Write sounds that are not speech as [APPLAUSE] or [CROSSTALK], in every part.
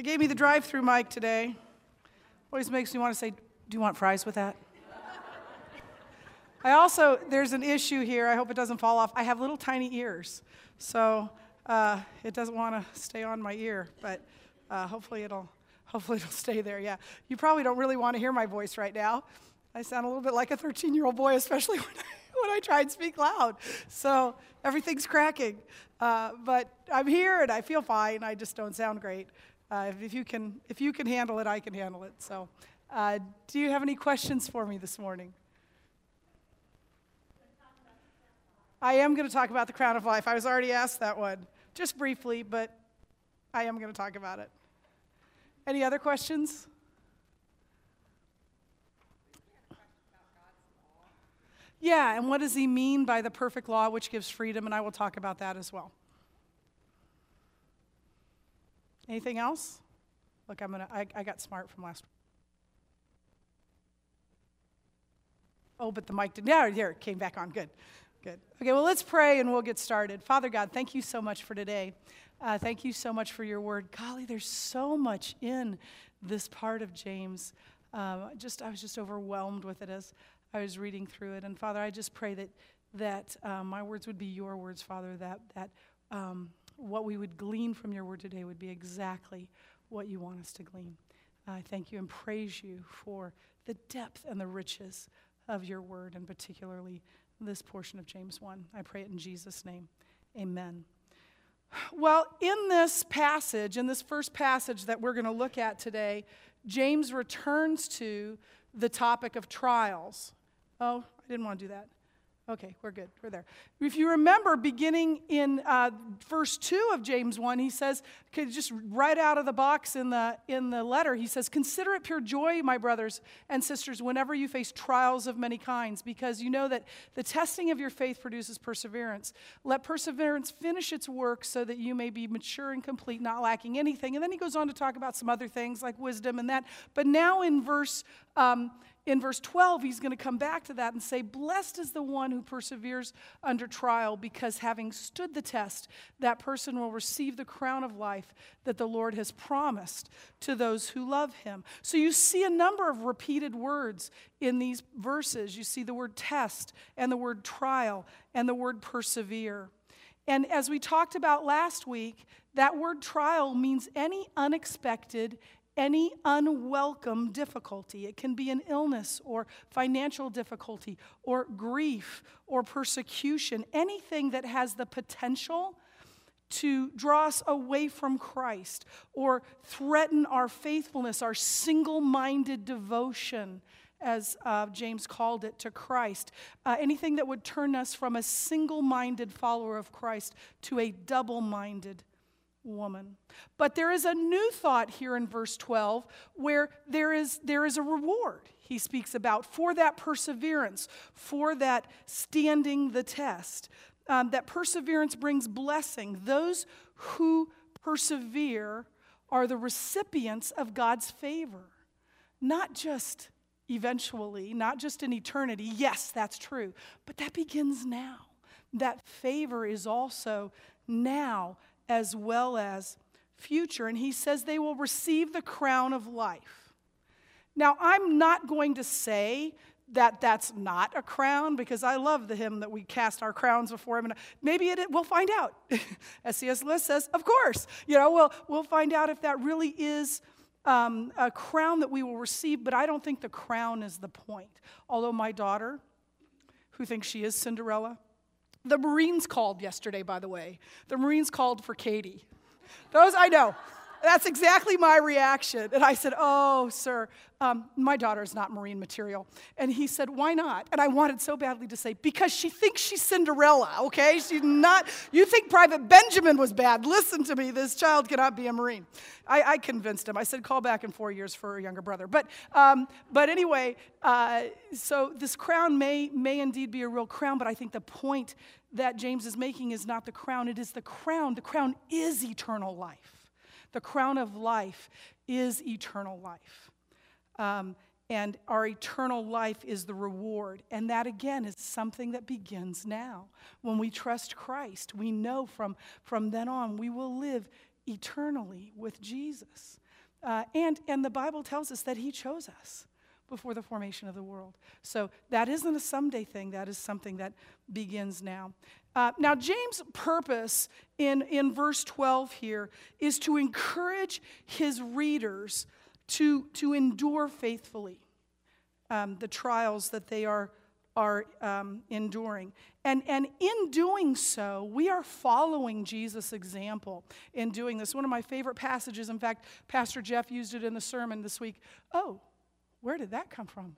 They gave me the drive through mic today. Always makes me want to say, Do you want fries with that? I also, there's an issue here. I hope it doesn't fall off. I have little tiny ears, so uh, it doesn't want to stay on my ear, but uh, hopefully it'll. Hopefully it'll stay there. Yeah, you probably don't really want to hear my voice right now. I sound a little bit like a 13-year-old boy, especially [LAUGHS] when I, when I try and speak loud. So everything's cracking. Uh, but I'm here and I feel fine. I just don't sound great. Uh, if, you can, if you can handle it, I can handle it. So, uh, do you have any questions for me this morning? I am going to talk about the crown of life. I was already asked that one, just briefly, but I am going to talk about it. Any other questions? Yeah, and what does he mean by the perfect law which gives freedom? And I will talk about that as well. Anything else? Look, I'm gonna. I, I got smart from last. Oh, but the mic didn't. Yeah, here it came back on. Good, good. Okay, well, let's pray and we'll get started. Father God, thank you so much for today. Uh, thank you so much for your word. Golly, there's so much in this part of James. Um, just I was just overwhelmed with it as I was reading through it. And Father, I just pray that that um, my words would be your words, Father. That that um, what we would glean from your word today would be exactly what you want us to glean. I thank you and praise you for the depth and the riches of your word, and particularly this portion of James 1. I pray it in Jesus' name. Amen. Well, in this passage, in this first passage that we're going to look at today, James returns to the topic of trials. Oh, I didn't want to do that. Okay, we're good. We're there. If you remember, beginning in uh, verse 2 of James 1, he says, just right out of the box in the, in the letter, he says, Consider it pure joy, my brothers and sisters, whenever you face trials of many kinds, because you know that the testing of your faith produces perseverance. Let perseverance finish its work so that you may be mature and complete, not lacking anything. And then he goes on to talk about some other things like wisdom and that. But now in verse. Um, in verse 12, he's going to come back to that and say, Blessed is the one who perseveres under trial, because having stood the test, that person will receive the crown of life that the Lord has promised to those who love him. So you see a number of repeated words in these verses. You see the word test, and the word trial, and the word persevere. And as we talked about last week, that word trial means any unexpected any unwelcome difficulty. It can be an illness or financial difficulty or grief or persecution, anything that has the potential to draw us away from Christ or threaten our faithfulness, our single minded devotion, as uh, James called it, to Christ. Uh, anything that would turn us from a single minded follower of Christ to a double minded woman. But there is a new thought here in verse 12 where there is, there is a reward he speaks about for that perseverance, for that standing the test. Um, that perseverance brings blessing. Those who persevere are the recipients of God's favor, not just eventually, not just in eternity. Yes, that's true, but that begins now. That favor is also now as well as future. And he says they will receive the crown of life. Now, I'm not going to say that that's not a crown because I love the hymn that we cast our crowns before him. And maybe it, we'll find out. [LAUGHS] As C.S. Lewis says, of course. You know, we'll, we'll find out if that really is um, a crown that we will receive, but I don't think the crown is the point. Although my daughter, who thinks she is Cinderella, the Marines called yesterday, by the way. The Marines called for Katie. Those I know. That's exactly my reaction. And I said, Oh, sir, um, my daughter is not marine material. And he said, Why not? And I wanted so badly to say, Because she thinks she's Cinderella, okay? She's not, you think Private Benjamin was bad. Listen to me, this child cannot be a marine. I, I convinced him. I said, Call back in four years for a younger brother. But, um, but anyway, uh, so this crown may, may indeed be a real crown, but I think the point that James is making is not the crown, it is the crown. The crown is eternal life. The crown of life is eternal life. Um, and our eternal life is the reward. And that, again, is something that begins now. When we trust Christ, we know from, from then on we will live eternally with Jesus. Uh, and, and the Bible tells us that He chose us before the formation of the world. So that isn't a someday thing, that is something that begins now. Uh, now, James' purpose in, in verse 12 here is to encourage his readers to, to endure faithfully um, the trials that they are, are um, enduring. And, and in doing so, we are following Jesus' example in doing this. One of my favorite passages, in fact, Pastor Jeff used it in the sermon this week. Oh, where did that come from?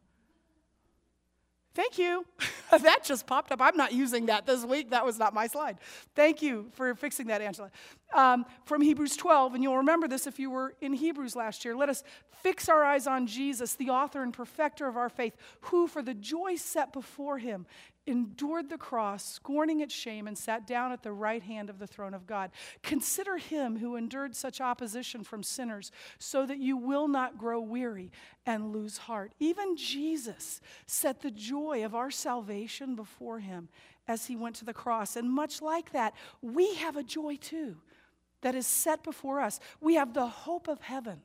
Thank you. [LAUGHS] [LAUGHS] that just popped up. I'm not using that this week. That was not my slide. Thank you for fixing that, Angela. Um, from Hebrews 12, and you'll remember this if you were in Hebrews last year. Let us fix our eyes on Jesus, the author and perfecter of our faith, who, for the joy set before him, endured the cross, scorning its shame, and sat down at the right hand of the throne of God. Consider him who endured such opposition from sinners, so that you will not grow weary and lose heart. Even Jesus set the joy of our salvation before him as he went to the cross. And much like that, we have a joy too that is set before us. We have the hope of heaven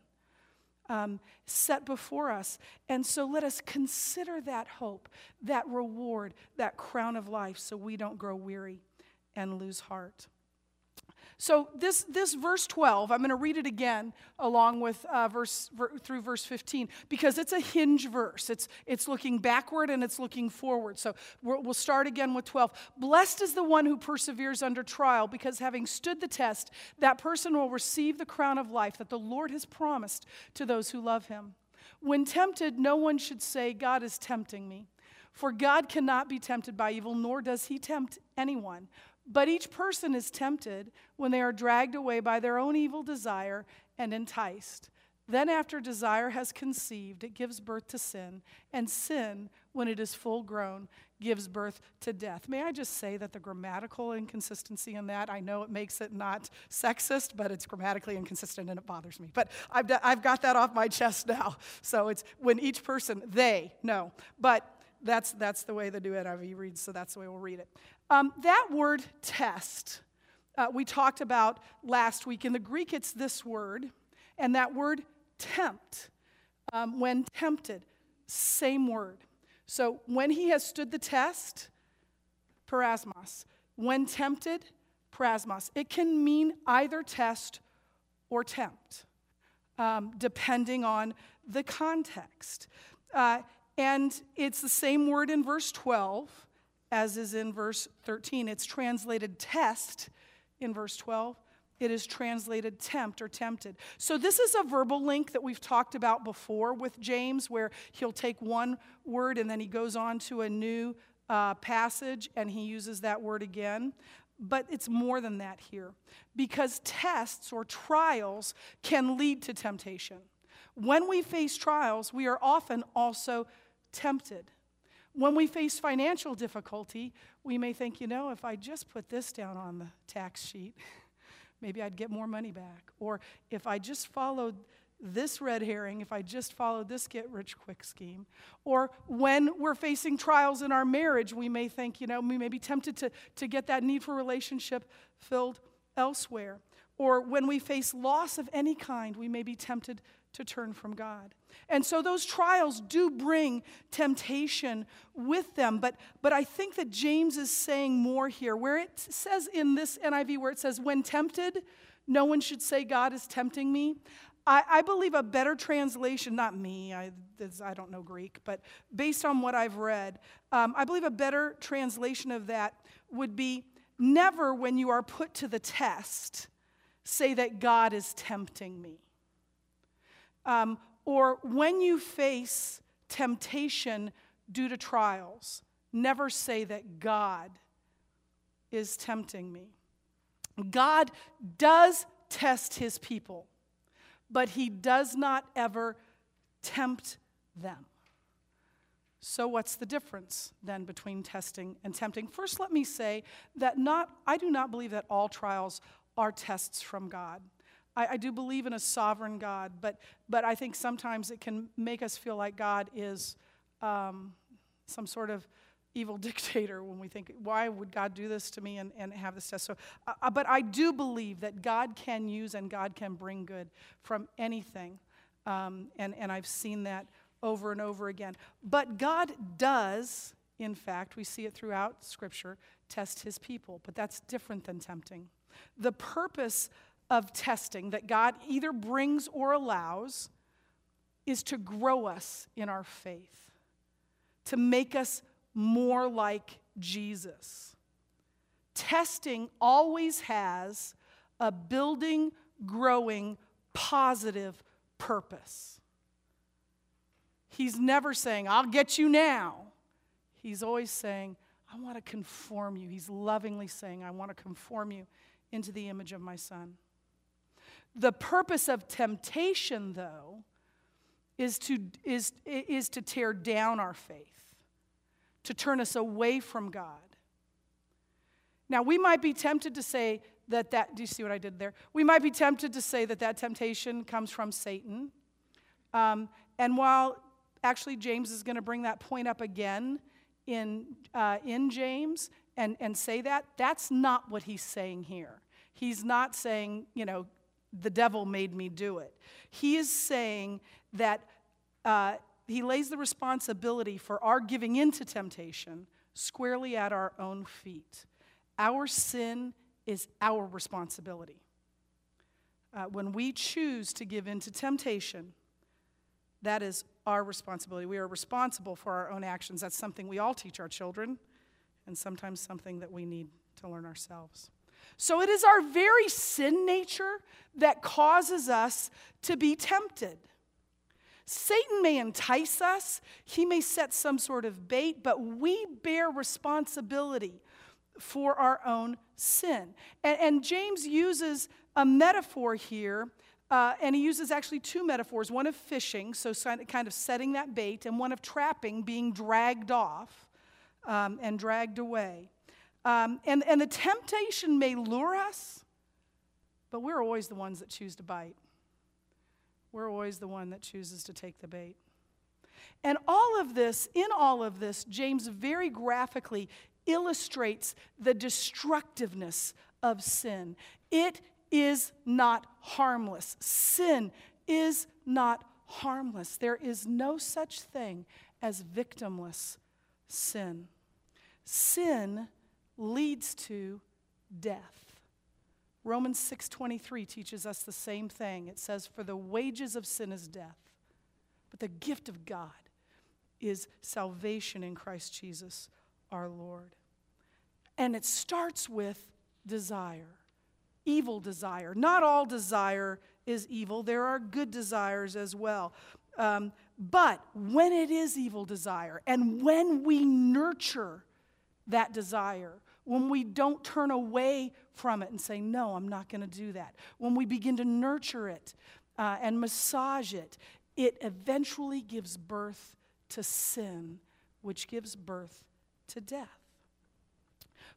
um, set before us. And so let us consider that hope, that reward, that crown of life, so we don't grow weary and lose heart. So this, this verse 12, I'm going to read it again along with uh, verse ver, through verse 15 because it's a hinge verse. It's, it's looking backward and it's looking forward. So we'll start again with 12. Blessed is the one who perseveres under trial because having stood the test, that person will receive the crown of life that the Lord has promised to those who love him. When tempted, no one should say, God is tempting me. For God cannot be tempted by evil, nor does he tempt anyone. But each person is tempted when they are dragged away by their own evil desire and enticed. Then, after desire has conceived, it gives birth to sin, and sin, when it is full grown, gives birth to death. May I just say that the grammatical inconsistency in that, I know it makes it not sexist, but it's grammatically inconsistent and it bothers me. But I've, I've got that off my chest [LAUGHS] now. So it's when each person, they, no. But that's, that's the way the New NIV reads, so that's the way we'll read it. Um, that word test, uh, we talked about last week. In the Greek, it's this word, and that word tempt, um, when tempted, same word. So when he has stood the test, peirasmos. When tempted, peirasmos. It can mean either test or tempt, um, depending on the context. Uh, and it's the same word in verse 12 as is in verse 13. It's translated test in verse 12. It is translated tempt or tempted. So, this is a verbal link that we've talked about before with James, where he'll take one word and then he goes on to a new uh, passage and he uses that word again. But it's more than that here because tests or trials can lead to temptation. When we face trials, we are often also tempted. When we face financial difficulty, we may think, you know, if I just put this down on the tax sheet, [LAUGHS] maybe I'd get more money back. Or if I just followed this red herring, if I just followed this get rich quick scheme. Or when we're facing trials in our marriage, we may think, you know, we may be tempted to, to get that need for relationship filled elsewhere. Or when we face loss of any kind, we may be tempted to turn from God. And so those trials do bring temptation with them. But, but I think that James is saying more here, where it says in this NIV, where it says, when tempted, no one should say, God is tempting me. I, I believe a better translation, not me, I, this, I, don't know Greek, but based on what I've read, um, I believe a better translation of that would be never, when you are put to the test, say that God is tempting me. Um, or when you face temptation due to trials, never say that God is tempting me. God does test his people, but he does not ever tempt them. So, what's the difference then between testing and tempting? First, let me say that not, I do not believe that all trials are tests from God. I, I do believe in a sovereign God, but, but I think sometimes it can make us feel like God is um, some sort of evil [LAUGHS] dictator when we think, why would God do this to me and, and have this test? So, uh, uh, but I do believe that God can use and God can bring good from anything. Um, and, and I've seen that over and over again. But God does, in fact, we see it throughout Scripture, test his people. But that's different than tempting. The purpose of testing that God either brings or allows is to grow us in our faith, to make us more like Jesus. Testing always has a building, growing, positive purpose. He's never saying, I'll get you now. He's always saying, I want to conform you. He's lovingly saying, I want to conform you into the image of my son. The purpose of temptation, though, is to, is, is to tear down our faith, to turn us away from God. Now, we might be tempted to say that that, do you see what I did there? We might be tempted to say that that temptation comes from Satan. Um, and while actually James is going to bring that point up again in, uh, in James and, and say that, that's not what he's saying here. He's not saying, you know, the devil made me do it. He is saying that uh, he lays the responsibility for our giving into temptation squarely at our own feet. Our sin is our responsibility. Uh, when we choose to give in to temptation, that is our responsibility. We are responsible for our own actions. That's something we all teach our children, and sometimes something that we need to learn ourselves. So it is our very sin nature that causes us to be tempted. Satan may entice us, he may set some sort of bait, but we bear responsibility for our own sin. And, and James uses a metaphor here, uh, and he uses actually two metaphors one of fishing, so kind of setting that bait, and one of trapping, being dragged off um, and dragged away. Um, and, and the temptation may lure us, but we're always the ones that choose to bite. We're always the one that chooses to take the bait. And all of this, in all of this, James very graphically illustrates the destructiveness of sin. It is not harmless. Sin is not harmless. There is no such thing as victimless sin. Sin leads to death. Romans 6:23 teaches us the same thing. It says for the wages of sin is death, but the gift of God is salvation in Christ Jesus our Lord. And it starts with desire, evil desire. Not all desire is evil, there are good desires as well. Um, but when it is evil desire, and when we nurture that desire, when we don't turn away from it and say, No, I'm not going to do that, when we begin to nurture it uh, and massage it, it eventually gives birth to sin, which gives birth to death.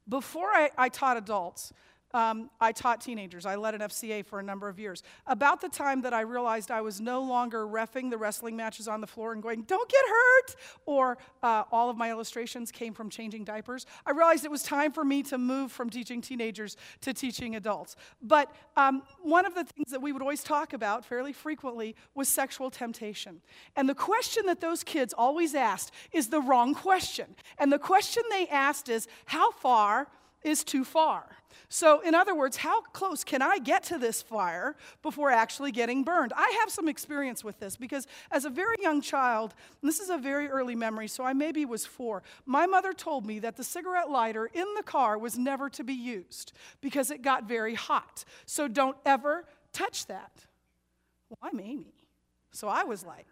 Before I, I taught adults, um, I taught teenagers. I led an FCA for a number of years. About the time that I realized I was no longer refing the wrestling matches on the floor and going, don't get hurt, or uh, all of my illustrations came from changing diapers, I realized it was time for me to move from teaching teenagers to teaching adults. But um, one of the things that we would always talk about fairly frequently was sexual temptation. And the question that those kids always asked is the wrong question. And the question they asked is, how far is too far? So, in other words, how close can I get to this fire before actually getting burned? I have some experience with this because as a very young child, this is a very early memory, so I maybe was four, my mother told me that the cigarette lighter in the car was never to be used because it got very hot. So, don't ever touch that. Well, I'm Amy. So I was like,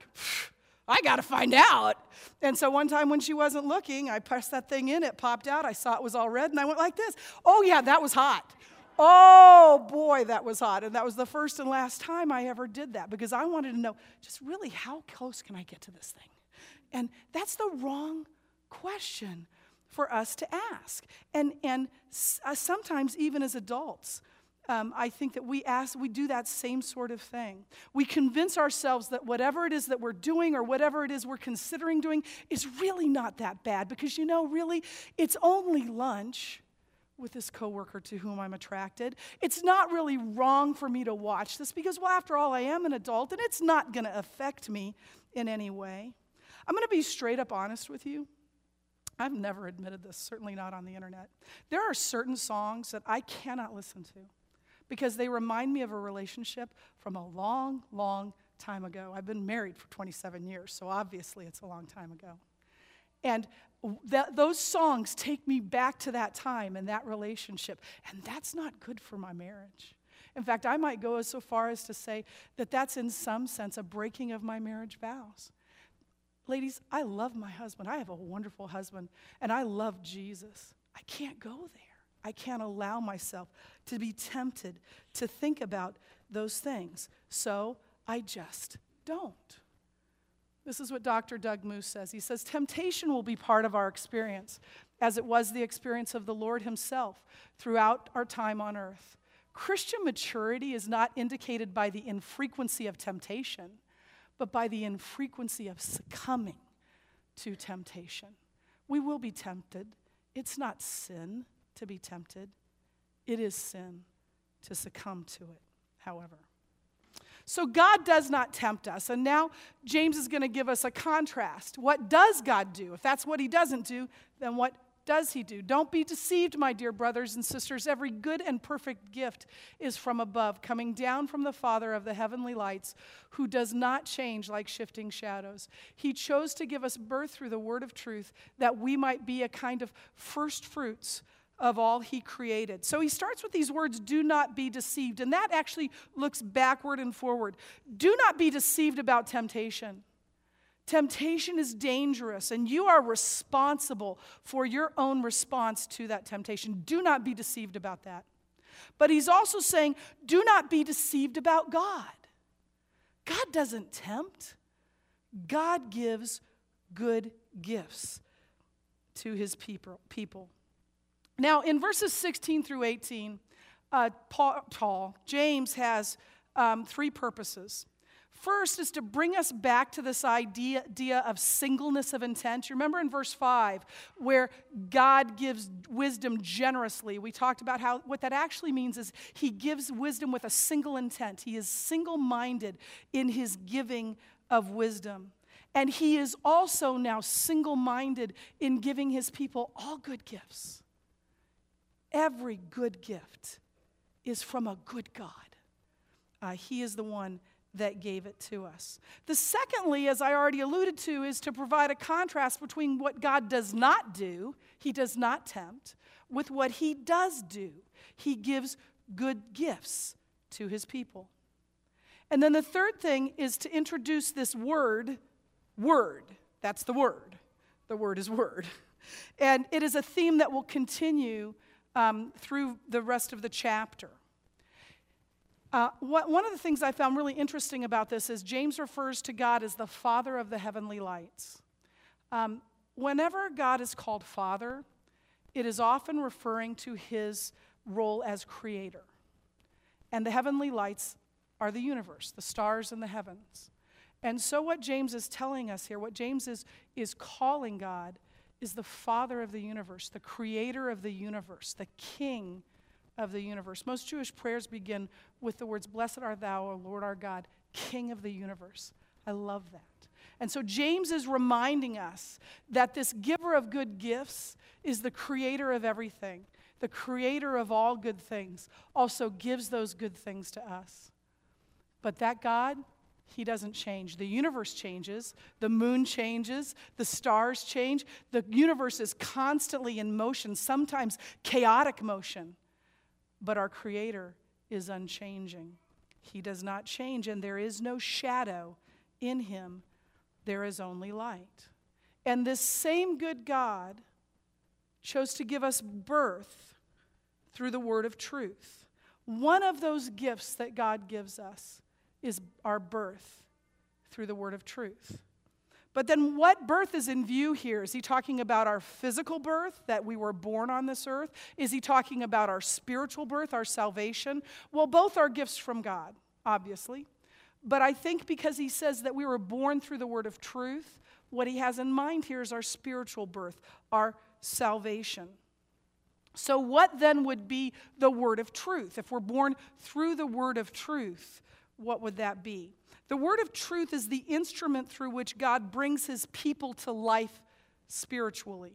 I got to find out. And so one time when she wasn't looking, I pressed that thing in, it popped out. I saw it was all red, and I went like this. Oh, yeah, that was hot. Oh, boy, that was hot. And that was the first and last time I ever did that because I wanted to know just really how close can I get to this thing? And that's the wrong question for us to ask. And, and uh, sometimes, even as adults, um, I think that we ask, we do that same sort of thing. We convince ourselves that whatever it is that we're doing or whatever it is we're considering doing is really not that bad because, you know, really, it's only lunch. with this coworker to whom I'm attracted. It's not really wrong for me to watch this because, well, after all, I am an adult and it's not going to affect me in any way. I'm going to be straight up honest with you. I've never admitted this, certainly not on the internet. There are certain songs that I cannot listen to because they remind me of a relationship from a long, long time ago. I've been married for 27 years, so obviously it's a long time ago. And that, those songs take me back to that time and that relationship, and that's not good for my marriage. In fact, I might go as so far as to say that that's in some sense a breaking of my marriage vows. Ladies, I love my husband. I have a wonderful husband, and I love Jesus. I can't go there. I can't allow myself to be tempted to think about those things. So I just don't. This is what Dr. Doug Moo says. He says, Temptation will be part of our experience, as it was the experience of the Lord Himself throughout our time on earth. Christian maturity is not indicated by the infrequency of temptation, but by the infrequency of succumbing to temptation. We will be tempted. It's not sin to be tempted, it is sin to succumb to it, however. So God does not tempt us. And now James is going to give us a contrast. What does God do? If that's what he doesn't do, then what does he do? Don't be deceived, my dear brothers and sisters. Every good and perfect gift is from above, coming down from the Father of the heavenly lights, who does not change like shifting shadows. He chose to give us birth through the word of truth that we might be a kind of first fruits of all he created. So he starts with these words, do not be deceived. And that actually looks backward and forward. Do not be deceived about temptation. Temptation is dangerous, and you are responsible for your own response to that temptation. Do not be deceived about that. But he's also saying, do not be deceived about God. God doesn't tempt, God gives good gifts to his people. Now, in verses 16 through 18, uh, Paul, Paul, James has um, three purposes. First is to bring us back to this idea, idea of singleness of intent. You remember in verse 5 where God gives wisdom generously. We talked about how what that actually means is he gives wisdom with a single intent. He is single minded in his giving of wisdom. And he is also now single minded in giving his people all good gifts. Every good gift is from a good God. Uh, he is the one that gave it to us. The secondly, as I already alluded to, is to provide a contrast between what God does not do, He does not tempt, with what He does do. He gives good gifts to His people. And then the third thing is to introduce this word, word. That's the word. The word is word. [LAUGHS] And it is a theme that will continue um, through the rest of the chapter. Uh, what, one of the things I found really interesting about this is James refers to God as the Father of the heavenly lights. Um, whenever God is called Father, it is often referring to his role as creator. And the heavenly lights are the universe, the stars in the heavens. And so, what James is telling us here, what James is, is calling God, is the Father of the universe, the creator of the universe, the King of the universe. Most Jewish prayers begin with the words, Blessed art thou, O Lord our God, King of the universe. I love that. And so James is reminding us that this giver of good gifts is the creator of everything. The creator of all good things also gives those good things to us. But that God, he doesn't change. The universe changes, the moon changes, the stars change. The universe is constantly in motion, sometimes chaotic motion. But our Creator is unchanging. He does not change, and there is no shadow in Him, there is only light. And this same good God chose to give us birth through the word of truth. One of those gifts that God gives us is our birth through the word of truth. But then, what birth is in view here? Is he talking about our physical birth, that we were born on this earth? Is he talking about our spiritual birth, our salvation? Well, both are gifts from God, obviously. But I think because he says that we were born through the word of truth, what he has in mind here is our spiritual birth, our salvation. So, what then would be the word of truth? If we're born through the word of truth, what would that be? The word of truth is the instrument through which God brings his people to life spiritually.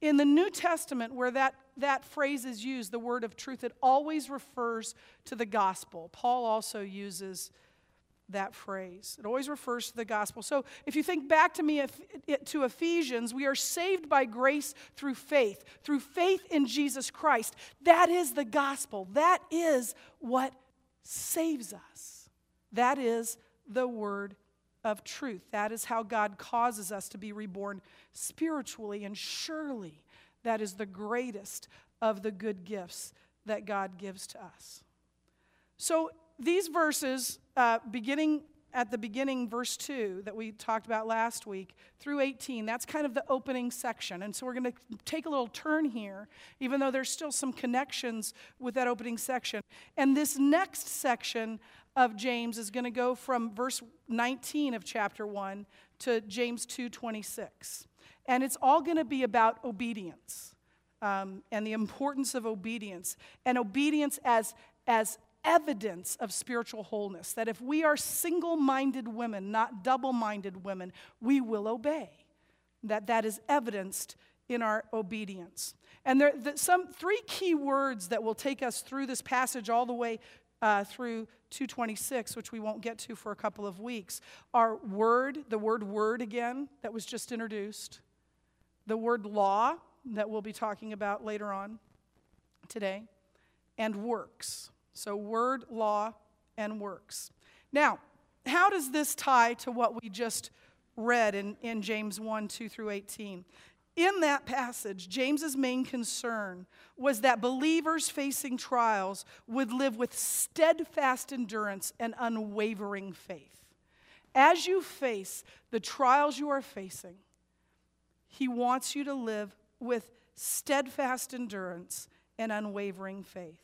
In the New Testament, where that, that phrase is used, the word of truth, it always refers to the gospel. Paul also uses that phrase. It always refers to the gospel. So if you think back to me to Ephesians, we are saved by grace through faith, through faith in Jesus Christ. That is the gospel. That is what saves us. That is the word of truth. That is how God causes us to be reborn spiritually, and surely that is the greatest of the good gifts that God gives to us. So these verses, uh, beginning at the beginning, verse 2, that we talked about last week, through 18, that's kind of the opening section. And so we're going to take a little turn here, even though there's still some connections with that opening section. And this next section of James is going to go from verse 19 of chapter 1 to James 2:26. And it's all going to be about obedience um, and the importance of obedience and obedience as, as evidence of spiritual wholeness. That if we are single minded women, not double minded women, we will obey. That that is evidenced in our obedience. And there the, some three key words that will take us through this passage all the way uh, through 226, which we won't get to for a couple of weeks, are word, the word word again, that was just introduced, the word law, that we'll be talking about later on today, and works. So, word, law, and works. Now, how does this tie to what we just read in, in James 1 2 through 18? In that passage, James's main concern was that believers facing trials would live with steadfast endurance and unwavering faith. As you face the trials you are facing, he wants you to live with steadfast endurance and unwavering faith.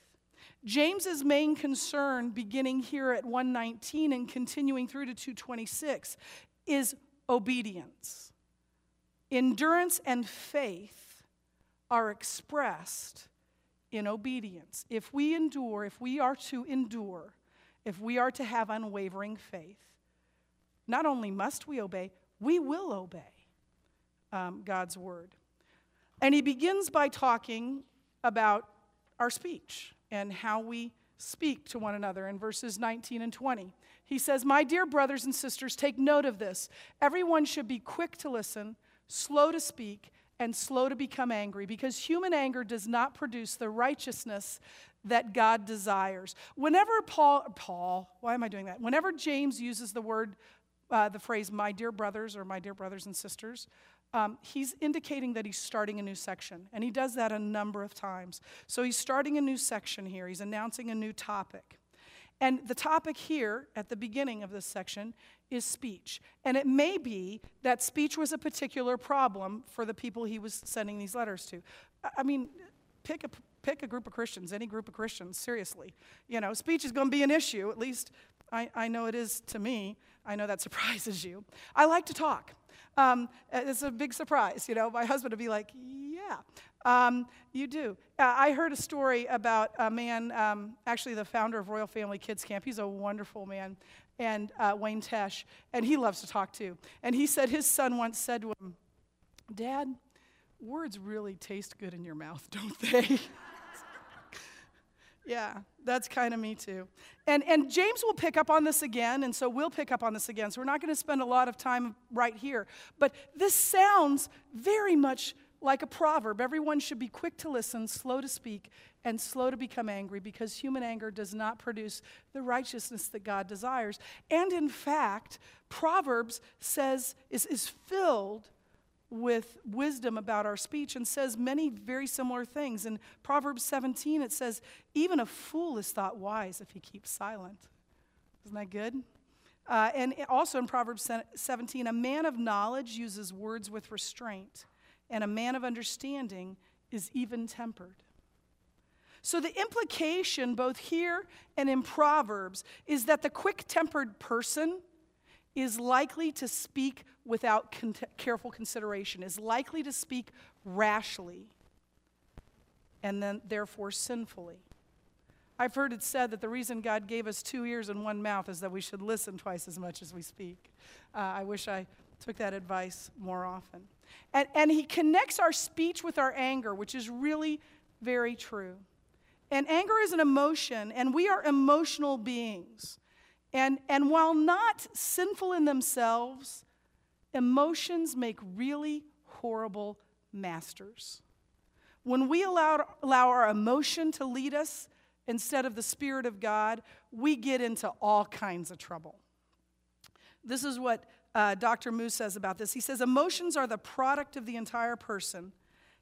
James's main concern, beginning here at 119 and continuing through to 226, is obedience. Endurance and faith are expressed in obedience. If we endure, if we are to endure, if we are to have unwavering faith, not only must we obey, we will obey um, God's word. And he begins by talking about our speech and how we speak to one another in verses 19 and 20. He says, My dear brothers and sisters, take note of this. Everyone should be quick to listen, slow to speak, and slow to become angry, because human anger does not produce the righteousness that God desires. Whenever Paul, Paul, why am I doing that? Whenever James uses the word, uh, the phrase, my dear brothers or my dear brothers and sisters, um, he's indicating that he's starting a new section, and he does that a number of times. So he's starting a new section here, he's announcing a new topic. And the topic here at the beginning of this section is speech. And it may be that speech was a particular problem for the people he was sending these letters to. I mean, pick a, pick a group of Christians, any group of Christians, seriously. You know, speech is going to be an issue, at least I, I know it is to me. I know that [LAUGHS] surprises you. I like to talk. Um, it's a big surprise. You know, my husband would be like, yeah, um, you do. Uh, I heard a story about a man, um, actually the founder of Royal Family Kids Camp. He's a wonderful man, and uh, Wayne Tesch, and he loves to talk too. And he said his son once said to him, Dad, words really taste good in your mouth, [LAUGHS] don't they? Yeah, that's kind of me too. And, and James will pick up on this again, and so we'll pick up on this again. So we're not going to spend a lot of time right here. But this sounds very much like a proverb. Everyone should be quick to listen, slow to speak, and slow to become angry because human anger does not produce the righteousness that God desires. And in fact, Proverbs says is, is filled with wisdom about our speech and says many very similar things. In Proverbs 17, it says, Even a fool is thought wise if he keeps silent. Isn't that good? Uh, and also in Proverbs 17, a man of knowledge uses words with restraint, and a man of understanding is even tempered. So, the implication, both here and in Proverbs, is that the quick tempered person is likely to speak without con- careful consideration, is likely to speak rashly. and then therefore sinfully. I've heard it said that the reason God gave us two ears and one mouth is that we should listen twice as much as we speak. Uh, I wish I took that advice more often. And, and He connects our speech with our anger, which is really very true. And anger is an emotion, and we are emotional beings. And, and while not sinful in themselves, emotions make really horrible masters. When we allow, allow our emotion to lead us instead of the Spirit of God, we get into all kinds of trouble. This is what uh, Dr. Moo says about this. He says, Emotions are the product of the entire person.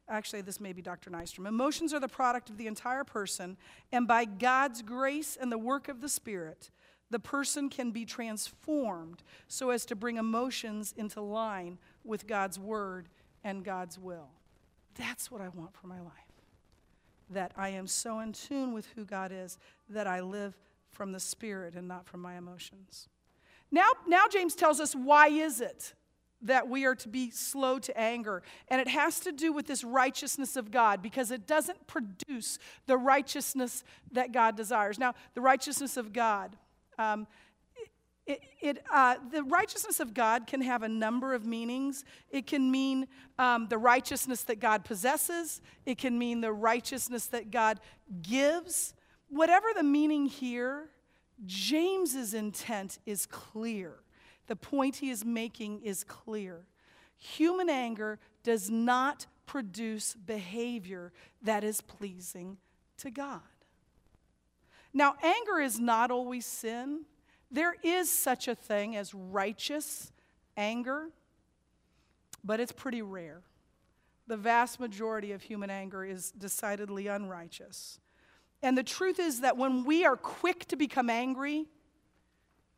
Actually, this may be Dr. Nystrom. Emotions are the product of the entire person, and by God's grace and the work of the Spirit, the person can be transformed so as to bring emotions into line with God's word and God's will. That's what I want for my life. That I am so in tune with who God is that I live from the Spirit and not from my emotions. Now, now James tells us why is it that we are to be slow to anger. And it has to do with this righteousness of God because it doesn't produce the righteousness that God desires. Now, the righteousness of God. Um, it, it, uh, the righteousness of God can have a number of meanings. It can mean um, the righteousness that God possesses, it can mean the righteousness that God gives. Whatever the meaning here, James's intent is clear. The point he is making is clear. Human anger does not produce behavior that is pleasing to God. Now, anger is not always sin. There is such a thing as righteous anger, but it's pretty rare. The vast majority of human anger is decidedly unrighteous. And the truth is that when we are quick to become angry,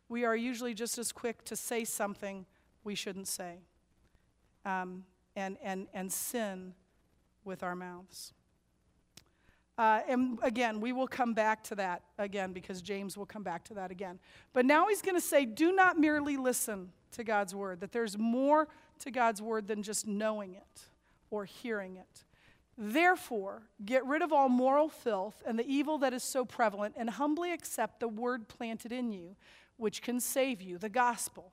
we are usually just as quick to say something we shouldn't say um, and, and, and sin with our mouths. Uh, and again, we will come back to that again because James will come back to that again. But now he's going to say, do not merely listen to God's word, that there's more to God's word than just knowing it or hearing it. Therefore, get rid of all moral filth and the evil that is so prevalent, and humbly accept the word planted in you, which can save you, the gospel.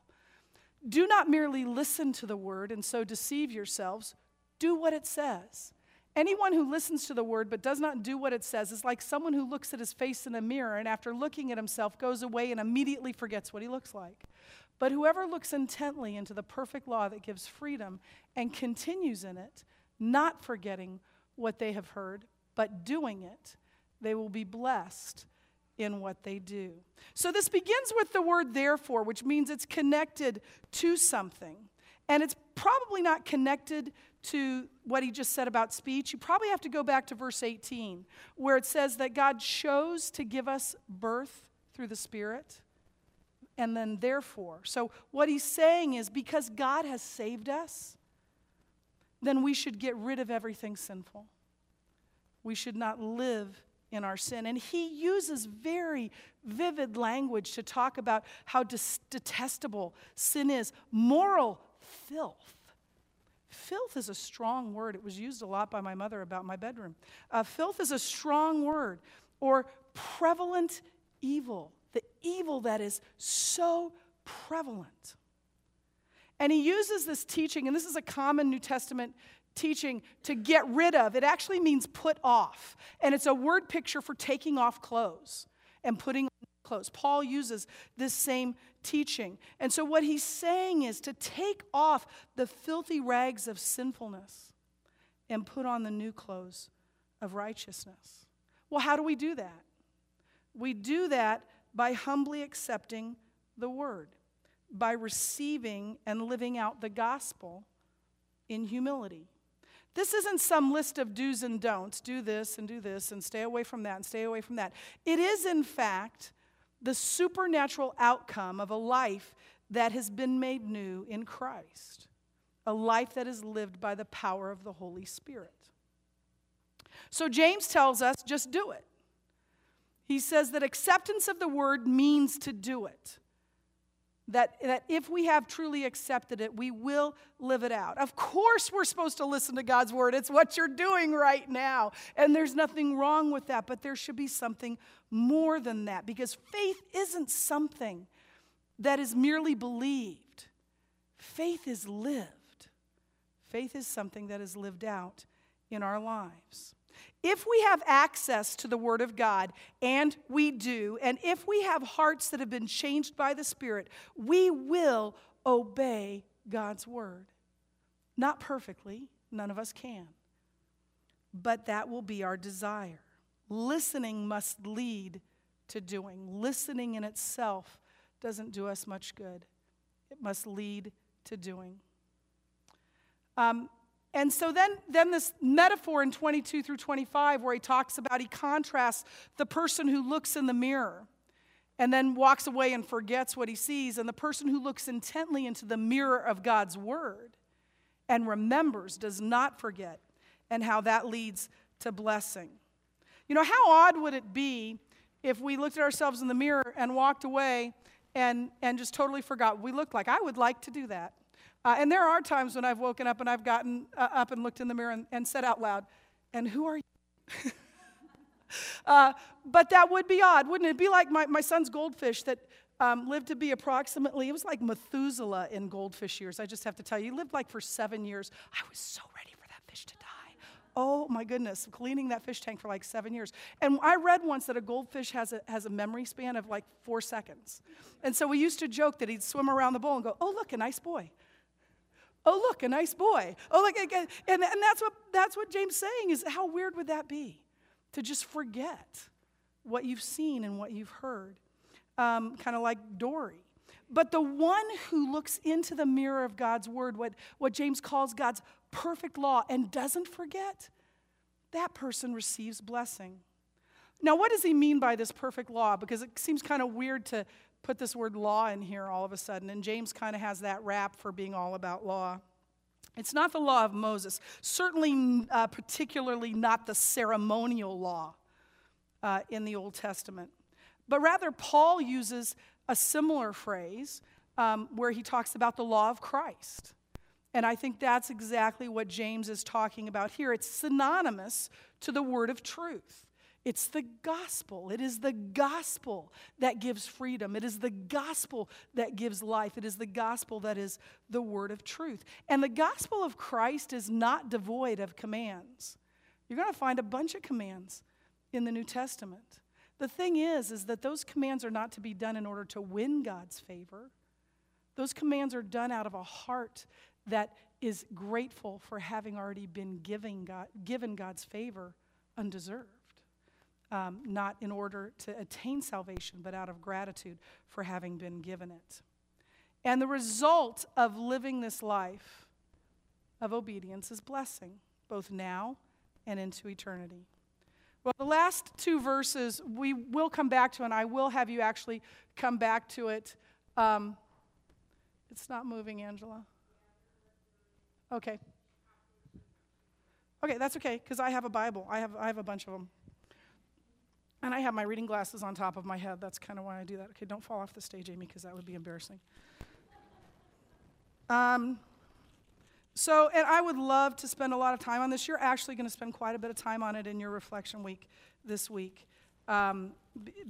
Do not merely listen to the word and so deceive yourselves, do what it says. Anyone who listens to the word but does not do what it says is like someone who looks at his face in a mirror and after looking at himself goes away and immediately forgets what he looks like. But whoever looks intently into the perfect law that gives freedom and continues in it, not forgetting what they have heard, but doing it, they will be blessed in what they do. So this begins with the word therefore, which means it's connected to something. And it's probably not connected to what he just said about speech, you probably have to go back to verse 18, where it says that God chose to give us birth through the Spirit, and then therefore. So, what he's saying is because God has saved us, then we should get rid of everything sinful. We should not live in our sin. And he uses very vivid language to talk about how detestable sin is moral filth. Filth is a strong word. It was used a lot by my mother about my bedroom. Uh, filth is a strong word, or prevalent evil, the evil that is so prevalent. And he uses this teaching, and this is a common New Testament teaching to get rid of. It actually means put off. And it's a word picture for taking off clothes and putting clothes. Paul uses this same teaching. And so, what he's saying is to take off the filthy rags of sinfulness and put on the new clothes of righteousness. Well, how do we do that? We do that by humbly accepting the word, by receiving and living out the gospel in humility. This isn't some list of do's and don'ts do this and do this and stay away from that and stay away from that. It is, in fact, the supernatural outcome of a life that has been made new in Christ, a life that is lived by the power of the Holy Spirit. So James tells us just do it. He says that acceptance of the word means to do it. That, that if we have truly accepted it, we will live it out. Of course, we're supposed to listen to God's word. It's what you're doing right now. And there's nothing wrong with that, but there should be something more than that because faith isn't something that is merely believed, faith is lived. Faith is something that is lived out in our lives. If we have access to the Word of God, and we do, and if we have hearts that have been changed by the Spirit, we will obey God's Word. Not perfectly, none of us can, but that will be our desire. Listening must lead to doing. Listening in itself doesn't do us much good, it must lead to doing. Um, and so then, then this metaphor in 22 through 25, where he talks about, he contrasts the person who looks in the mirror and then walks away and forgets what he sees, and the person who looks intently into the mirror of God's word and remembers, does not forget, and how that leads to blessing. You know, how odd would it be if we looked at ourselves in the mirror and walked away and, and just totally forgot what we looked like? I would like to do that. Uh, and there are times when I've woken up and I've gotten uh, up and looked in the mirror and, and said out loud, And who are you? [LAUGHS] uh, but that would be odd, wouldn't it? It'd be like my, my son's goldfish that um, lived to be approximately, it was like Methuselah in goldfish years. I just have to tell you, he lived like for seven years. I was so ready for that fish to die. Oh my goodness, cleaning that fish tank for like seven years. And I read once that a goldfish has a, has a memory span of like four seconds. And so we used to joke that he'd swim around the bowl and go, Oh, look, a nice boy. Oh, look, a nice boy. Oh, look, and, and that's what, that's what James saying is how weird would that be to just forget what you've seen and what you've heard? Um, kind of like Dory. But the one who looks into the mirror of God's word, what, what James calls God's perfect law, and doesn't forget, that person receives blessing. Now, what does he mean by this perfect law? Because it seems kind of weird to, put this word law in here all of a sudden, and James kind of has that rap for being all about law. It's not the law of Moses, certainly, uh, particularly not the ceremonial law uh, in the Old Testament, but rather, Paul uses a similar phrase um, where he talks about the law of Christ. And I think that's exactly what James is talking about here. It's synonymous to the word of truth. It's the gospel. It is the gospel that gives freedom. It is the gospel that gives life. It is the gospel that is the word of truth. And the gospel of Christ is not devoid of commands. You're going to find a bunch of commands in the New Testament. The thing is is that those commands are not to be done in order to win God's favor. Those commands are done out of a heart that is grateful for having already been giving God, given God's favor undeserved um, not in order to attain salvation, but out of gratitude for having been given it. And the result of living this life of obedience is blessing, both now and into eternity. Well, the last two verses we will come back to, and I will have you actually come back to it. Um, it's not moving, Angela. Okay. Okay, that's okay, because I have a Bible. I have, I have a bunch of them. And I have my reading glasses on top of my head. That's kind of why I do that. Okay, don't fall off the stage, Amy, because that would be embarrassing. Um, so, and I would love to spend a lot of time on this. You're actually going to spend quite a bit of time on it in your reflection week this week um,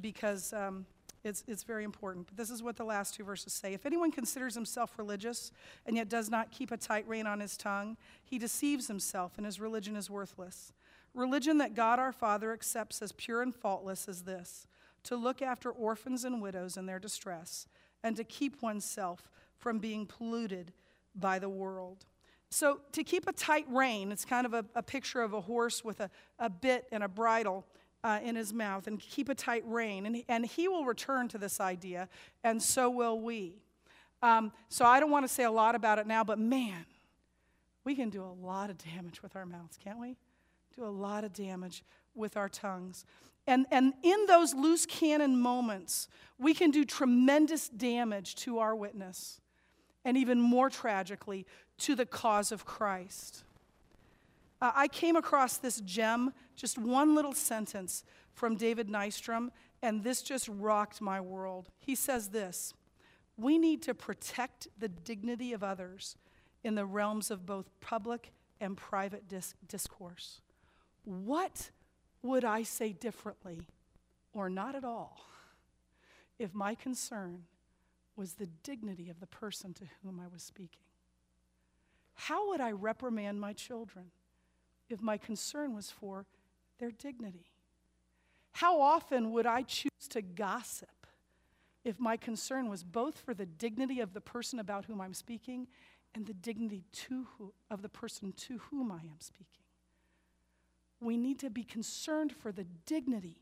because um, it's, it's very important. But this is what the last two verses say. If anyone considers himself religious and yet does not keep a tight rein on his tongue, he deceives himself and his religion is worthless. Religion that God our Father accepts as pure and faultless is this to look after orphans and widows in their distress, and to keep oneself from being polluted by the world. So, to keep a tight rein, it's kind of a, a picture of a horse with a, a bit and a bridle uh, in his mouth, and keep a tight rein. And, and he will return to this idea, and so will we. Um, so, I don't want to say a lot about it now, but man, we can do a lot of damage with our mouths, can't we? Do a lot of damage with our tongues. And, and in those loose cannon moments, we can do tremendous damage to our witness, and even more tragically, to the cause of Christ. Uh, I came across this gem, just one little sentence from David Nystrom, and this just rocked my world. He says this we need to protect the dignity of others in the realms of both public and private dis- discourse. What would I say differently, or not at all, if my concern was the dignity of the person to whom I was speaking? How would I reprimand my children if my concern was for their dignity? How often would I choose to gossip if my concern was both for the dignity of the person about whom I'm speaking and the dignity to who, of the person to whom I am speaking? We need to be concerned for the dignity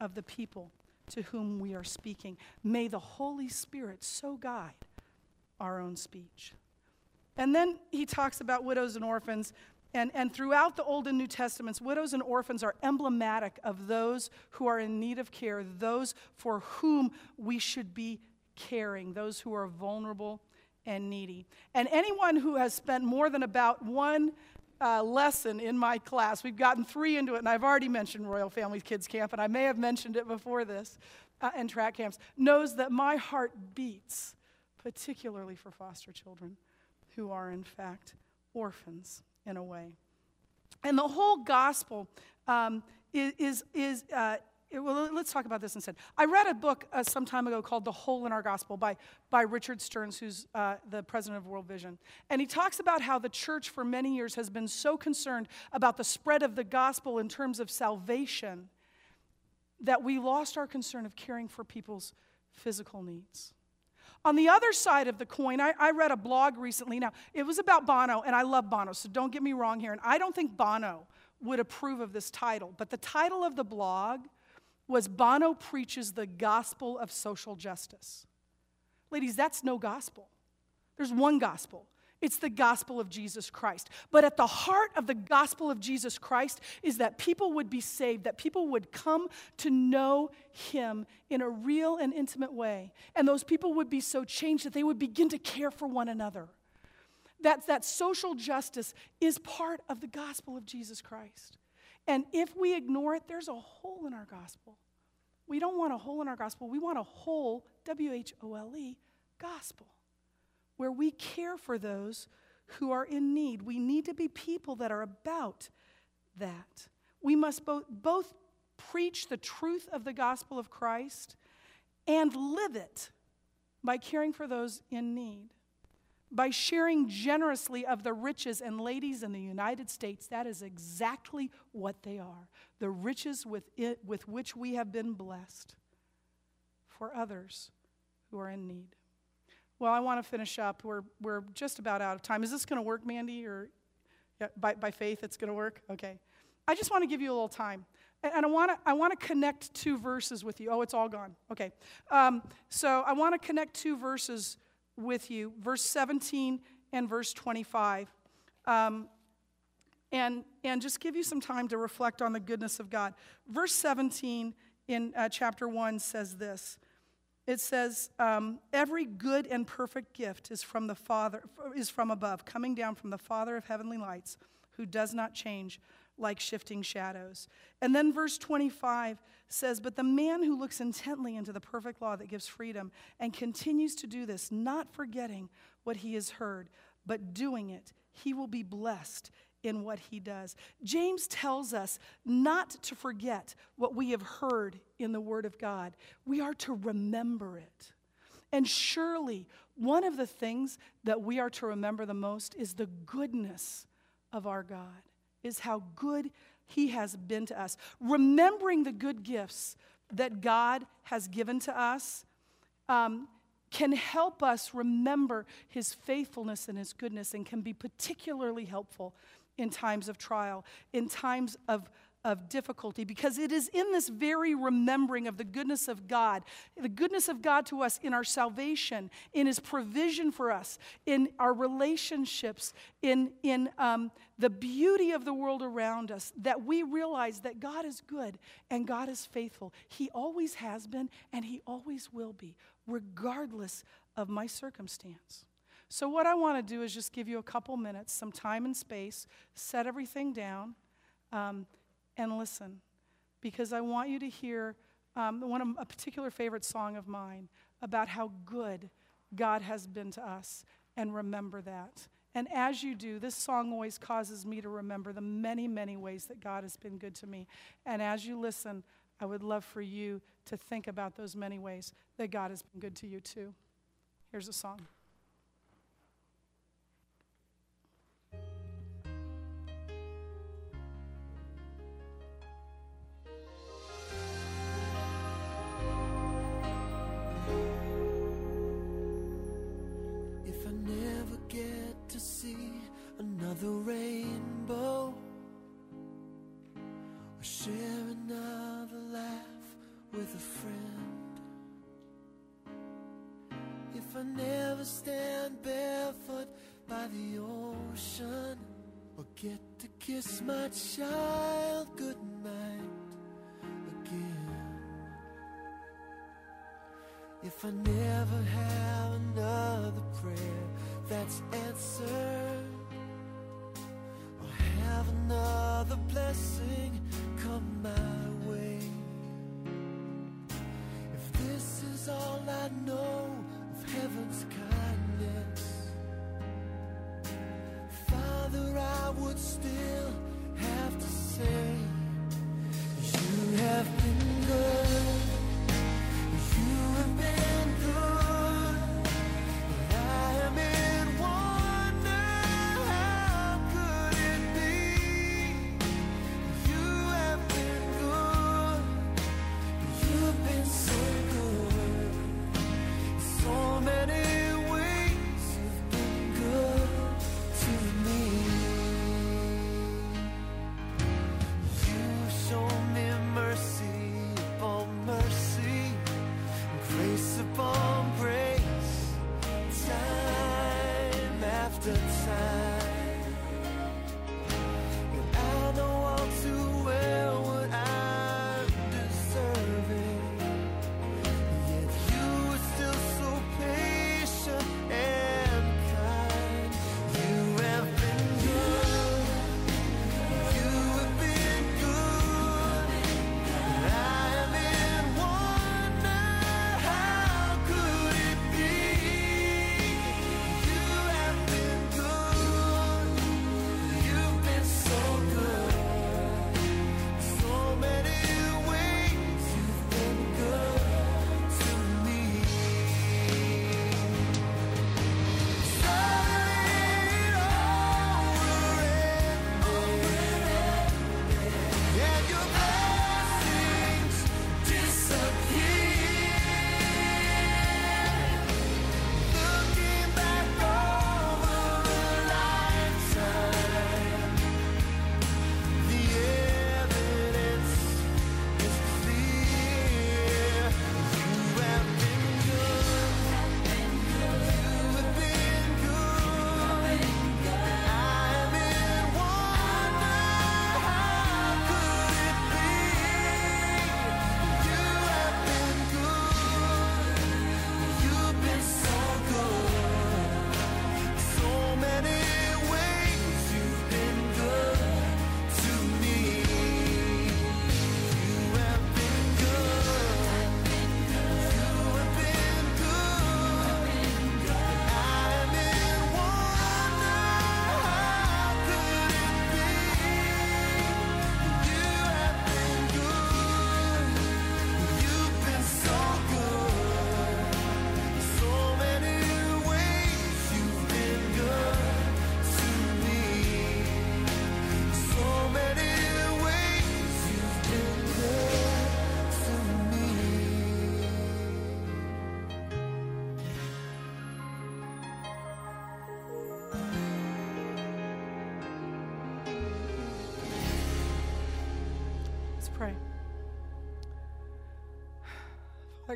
of the people to whom we are speaking. May the Holy Spirit so guide our own speech. And then he talks about widows and orphans. And, and throughout the Old and New Testaments, widows and orphans are emblematic of those who are in need of care, those for whom we should be caring, those who are vulnerable and needy. And anyone who has spent more than about one uh, lesson in my class, we've gotten three into it, and I've already mentioned Royal Family Kids Camp, and I may have mentioned it before this, uh, and track camps, knows that my heart beats, particularly for foster children who are, in fact, orphans in a way. And the whole gospel um, is, is, is uh, well, let's talk about this instead. I read a book uh, some time ago called The Hole in Our Gospel by, by Richard Stearns, who's uh, the president of World Vision. And he talks about how the church for many years has been so concerned about the spread of the gospel in terms of salvation that we lost our concern of caring for people's physical needs. On the other side of the coin, I, I, read a blog recently. Now, it was about Bono, and I love Bono, so don't get me wrong here. And I don't think Bono would approve of this title, but the title of the blog was Bono Preaches the Gospel of Social Justice. Ladies, that's no gospel. There's one gospel it's the gospel of Jesus Christ. But at the heart of the gospel of Jesus Christ is that people would be saved, that people would come to know him in a real and intimate way. And those people would be so changed that they would begin to care for one another. That, that social justice is part of the gospel of Jesus Christ. And if we ignore it, there's a hole in our gospel. We don't want a hole in our gospel, we want a whole, W H O L E, gospel where we care for those who are in need. We need to be people that are about that. We must both, both preach the truth of the gospel of Christ and live it by caring for those in need. By sharing generously of the riches and ladies in the United States, that is exactly what they are the riches with, it, with which we have been blessed for others who are in need. Well, I want to finish up. We're, we're just about out of time. Is this going to work, Mandy? Or yeah, by, by faith it's going to work? Okay. I just want to give you a little time. And, I want to I want to connect two verses with you. Oh, it's all gone. Okay. Um, so I want to connect two verses with you verse 17 and verse 25. Um, and, and just give you some time to reflect on the goodness of God. Verse 17 in uh, chapter 1 says this it says, um, "Every good and perfect gift is from the Father, is from above, coming down from the Father of heavenly lights, who does not change like shifting shadows." And then verse 25 says, "But the man who looks intently into the perfect law that gives freedom and continues to do this, not forgetting what he has heard, but doing it, he will be blessed in what he does. James tells us not to forget what we have heard in the Word of God, we are to remember it. And surely, one of the things that we are to remember the most is the goodness of our God, is how good He has been to us. Remembering the good gifts that God has given to us um, can help us remember His faithfulness and His goodness and can be particularly helpful in times of trial, in times of, of difficulty, because it is in this very remembering of the goodness of God, the goodness of God to us in our salvation, in His provision for us, in our relationships, in, in um, the beauty of the world around us, that we realize that God is good and God is faithful. He always has been and He always will be, regardless of my circumstance. So, what I want to do is just give you a couple minutes, some time and space, set everything down, um, and listen. Because I want you to hear um, one of, a particular favorite song of mine about how good God has been to us and remember that. And as you do, this song always causes me to remember the many, many ways that God has been good to me. And as you listen, I would love for you to think about those many ways that God has been good to you too. Here's a song. Another rainbow or share another laugh with a friend. If I never stand barefoot by the ocean or get to kiss my child goodnight again. If I never have another prayer that's answered have another blessing come my way. If this is all I know of heaven's kindness, Father, I would still have to say,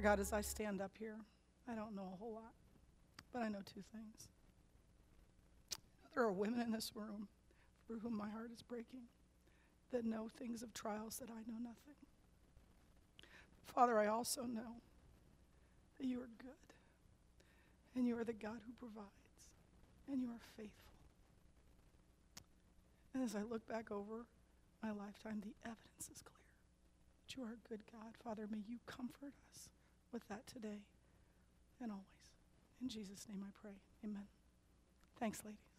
Father God, as I stand up here, I don't know a whole lot, but I know two things. There are women in this room for whom my heart is breaking that know things of trials that I know nothing. Father, I also know that you are good, and you are the God who provides, and you are faithful. And as I look back over my lifetime, the evidence is clear that you are a good God. Father, may you comfort us with that today and always. In Jesus' name I pray. Amen. Thanks, ladies.